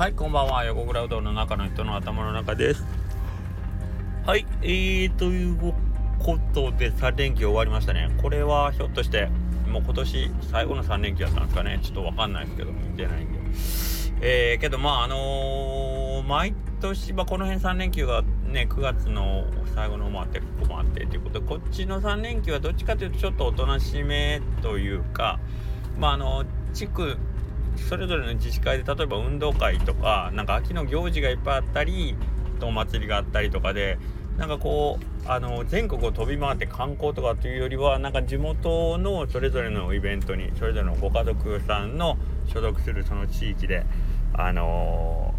はい、こんばんは。横倉うどんの中の人の頭の中です。はい、えー、ということで3連休終わりましたね。これはひょっとして、もう今年最後の3連休だったんですかね。ちょっとわかんないですけど、見てないんで。えー、けどまああのー、毎年、まあ、この辺3連休がね、9月の最後のもあって、ここもあってということで、こっちの3連休はどっちかというとちょっとおとなしめというか、まああの、地区、それぞれの自治会で例えば運動会とかなんか秋の行事がいっぱいあったりお祭りがあったりとかでなんかこうあの全国を飛び回って観光とかというよりはなんか地元のそれぞれのイベントにそれぞれのご家族さんの所属するその地域であの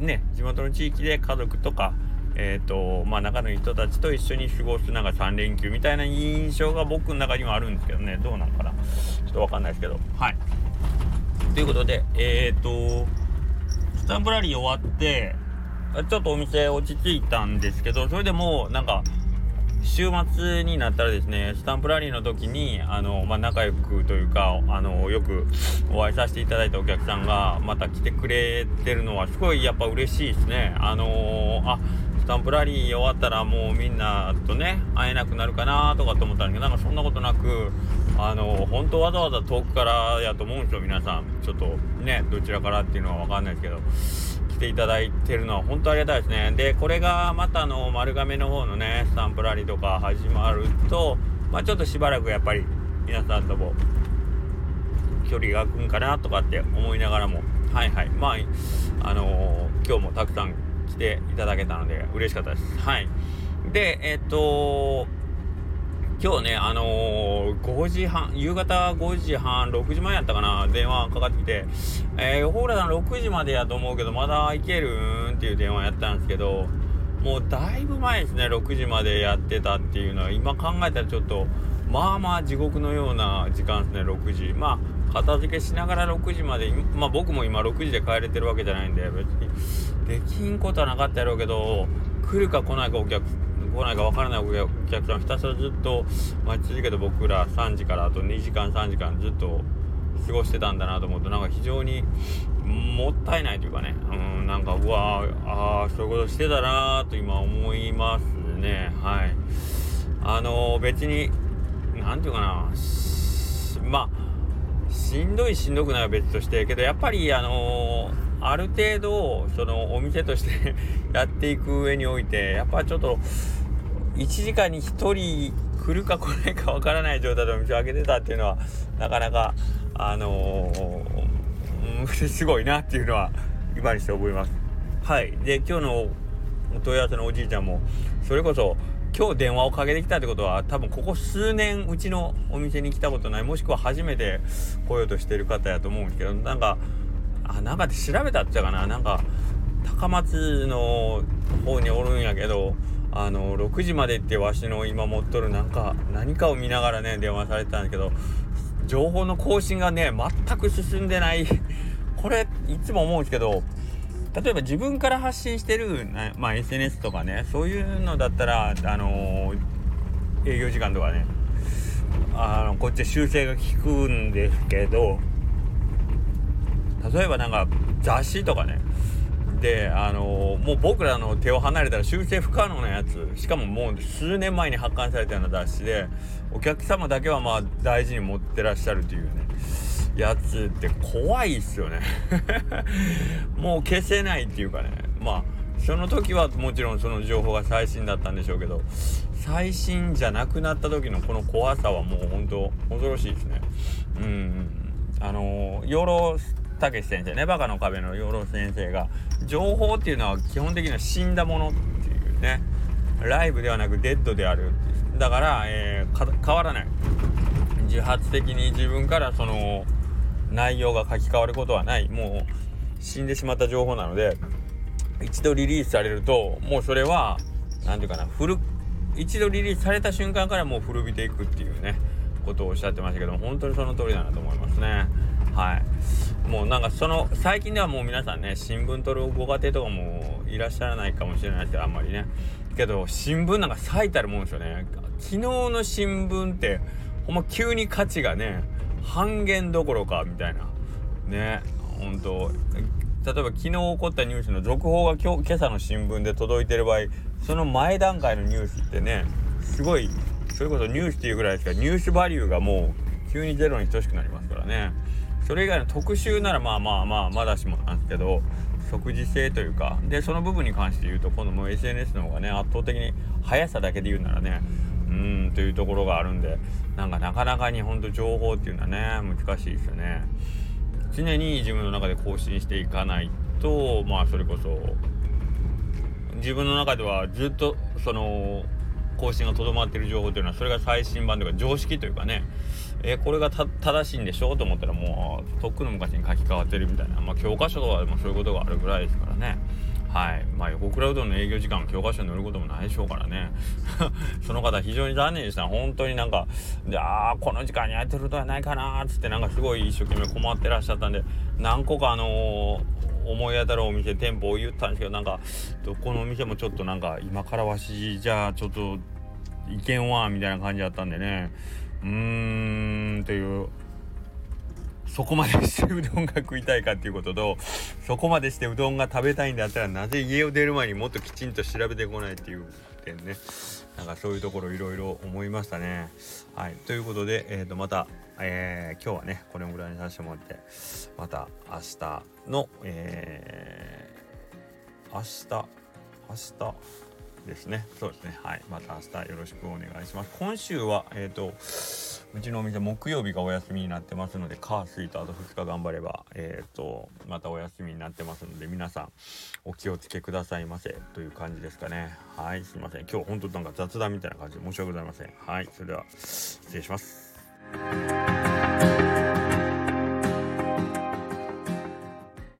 ー、ね地元の地域で家族とかえーとまあ、仲の人たちと一緒に過ごすなんか3連休みたいな印象が僕の中にはあるんですけどね。どうなんかな。ちょっと分かんないですけど。はい。ということで、えっ、ー、と、スタンプラリー終わって、ちょっとお店落ち着いたんですけど、それでもなんか、週末になったらですね、スタンプラリーの時に、あの、まあ、仲良くというか、あの、よくお会いさせていただいたお客さんが、また来てくれてるのは、すごいやっぱ嬉しいですね。あのー、あ、スタンプラリー終わったらもうみんなとね、会えなくなるかなとかと思ったんだけど、なんかそんなことなく、あの本当わざわざ遠くからやと思うんですよ皆さん。ちょっとねどちらからっていうのは分かんないですけど。来ていただいてるのは本当ありがたいですね。でこれがまたあの丸亀の方のねスタンプラリーとか始まるとまあちょっとしばらくやっぱり皆さんとも距離が空くんかなとかって思いながらもはいはい。まああのー、今日もたくさん来ていただけたので嬉しかったです。はい。でえっ、と今日ね、あのー、5時半、夕方5時半、6時前やったかな、電話かかってきて、えー、横倉さん6時までやと思うけど、まだ行けるんっていう電話やったんですけど、もうだいぶ前ですね、6時までやってたっていうのは、今考えたらちょっと、まあまあ地獄のような時間ですね、6時。まあ、片付けしながら6時まで、まあ僕も今6時で帰れてるわけじゃないんで、別にできんことはなかったやろうけど、来るか来ないかお客来ないか分からないお客さんひたすらずっと待ち続けて僕ら3時からあと2時間3時間ずっと過ごしてたんだなと思うとなんか非常にもったいないというかね。うんなんかうわあそういうことしてたなと今思いますね。はい。あのー、別に何て言うかな。まあしんどいしんどくないは別としてけどやっぱりあのーある程度そのお店として やっていく上においてやっぱちょっと1時間に1人来るか来ないかわからない状態でお店を開けてたっていうのはなかなかあのー、すごいなっていうのは今にして覚えます。はいで今日のお問い合わせのおじいちゃんもそれこそ今日電話をかけてきたってことは多分ここ数年うちのお店に来たことないもしくは初めて来ようとしてる方やと思うんですけどなんかあなんかで調べたって言ったかな。なんか高松の方におるんやけどあの6時までってわしの今持っとるなんか何かを見ながらね電話されてたんだけど情報の更新がね全く進んでない。これいつも思うんですけど例えば自分から発信してる、まあ、SNS とかねそういうのだったらあの、営業時間とかねあのこっち修正が効くんですけど例えばなんか雑誌とかね。であのもう僕らの手を離れたら修正不可能なやつ。しかももう数年前に発刊されたような雑誌でお客様だけはまあ大事に持ってらっしゃるというねやつって怖いっすよね。もう消せないっていうかね。まあその時はもちろんその情報が最新だったんでしょうけど最新じゃなくなった時のこの怖さはもう本当恐ろしいですね。うんあの養老し先生ねバカの壁の養老先生が情報っていうのは基本的には死んだものっていうね。ライブではなくデッドである。だから、えー、変わらない。自発的に自分からその内容が書き換わることはない。もう死んでしまった情報なので一度リリースされるともうそれは何て言うかな古一度リリースされた瞬間からもう古びていくっていうねことをおっしゃってましたけど本当にその通りだなと思いますね。はい。もうなんかその最近ではもう皆さんね新聞取るご家庭とかもいらっしゃらないかもしれないですけどあんまりね。けど新聞なんか最たるもんですよ。ね昨日の新聞ってほんま急に価値がね半減どころかみたいな。ね本当例えば昨日起こったニュースの続報が今日今朝の新聞で届いてる場合その前段階のニュースってねすごいそれこそニュースっていうぐらいしかニュースバリューがもう急にゼロに等しくなりますからね。それ以外の特集ならまあまあまあまだしもなんですけど即時性というか。でその部分に関して言うと今度もう SNS の方がね圧倒的に速さだけで言うならねうんというところがあるんでなんかなかなかにほんと情報っていうのはね難しいですよね。常に自分の中で更新していかないとまあそれこそ自分の中ではずっとその更新がとどまってる情報というのはそれが最新版というか常識というかね、え、これが正しいんでしょうと思ったらもうとっくの昔に書き換わってるみたいな、まあ、教科書とかでもそういうことがあるぐらいですからね。はい。まあ、横倉うどんの営業時間教科書に載ることもないでしょうからね。その方非常に残念でした。本当になんかじゃあこの時間に空いてるとはないかなっつってなんかすごい一生懸命困ってらっしゃったんで何個かあのー思い当たるお店店舗を言ったんですけどなんかどこのお店もちょっとなんか今からわしじゃあちょっといけんわみたいな感じだったんでね。うーんというそこまでしてうどんが食いたいかっていうこととそこまでしてうどんが食べたいんだったらなぜ家を出る前にもっときちんと調べてこないっていう点ねなんかそういうところいろいろ思いましたね。はいということで、えー、とまた、えー、今日はねこれぐらいにさせてもらってまた明日の、えー、明日明日ですね。そうですね。はい。また明日よろしくお願いします。今週はえっ、ー、とうちのお店木曜日がお休みになってますので火水とあと2日頑張ればえっ、ー、とまたお休みになってますので皆さんお気をつけくださいませ。という感じですかね。はい。すいません。今日本当なんか雑談みたいな感じで申し訳ございません。はい。それでは失礼します。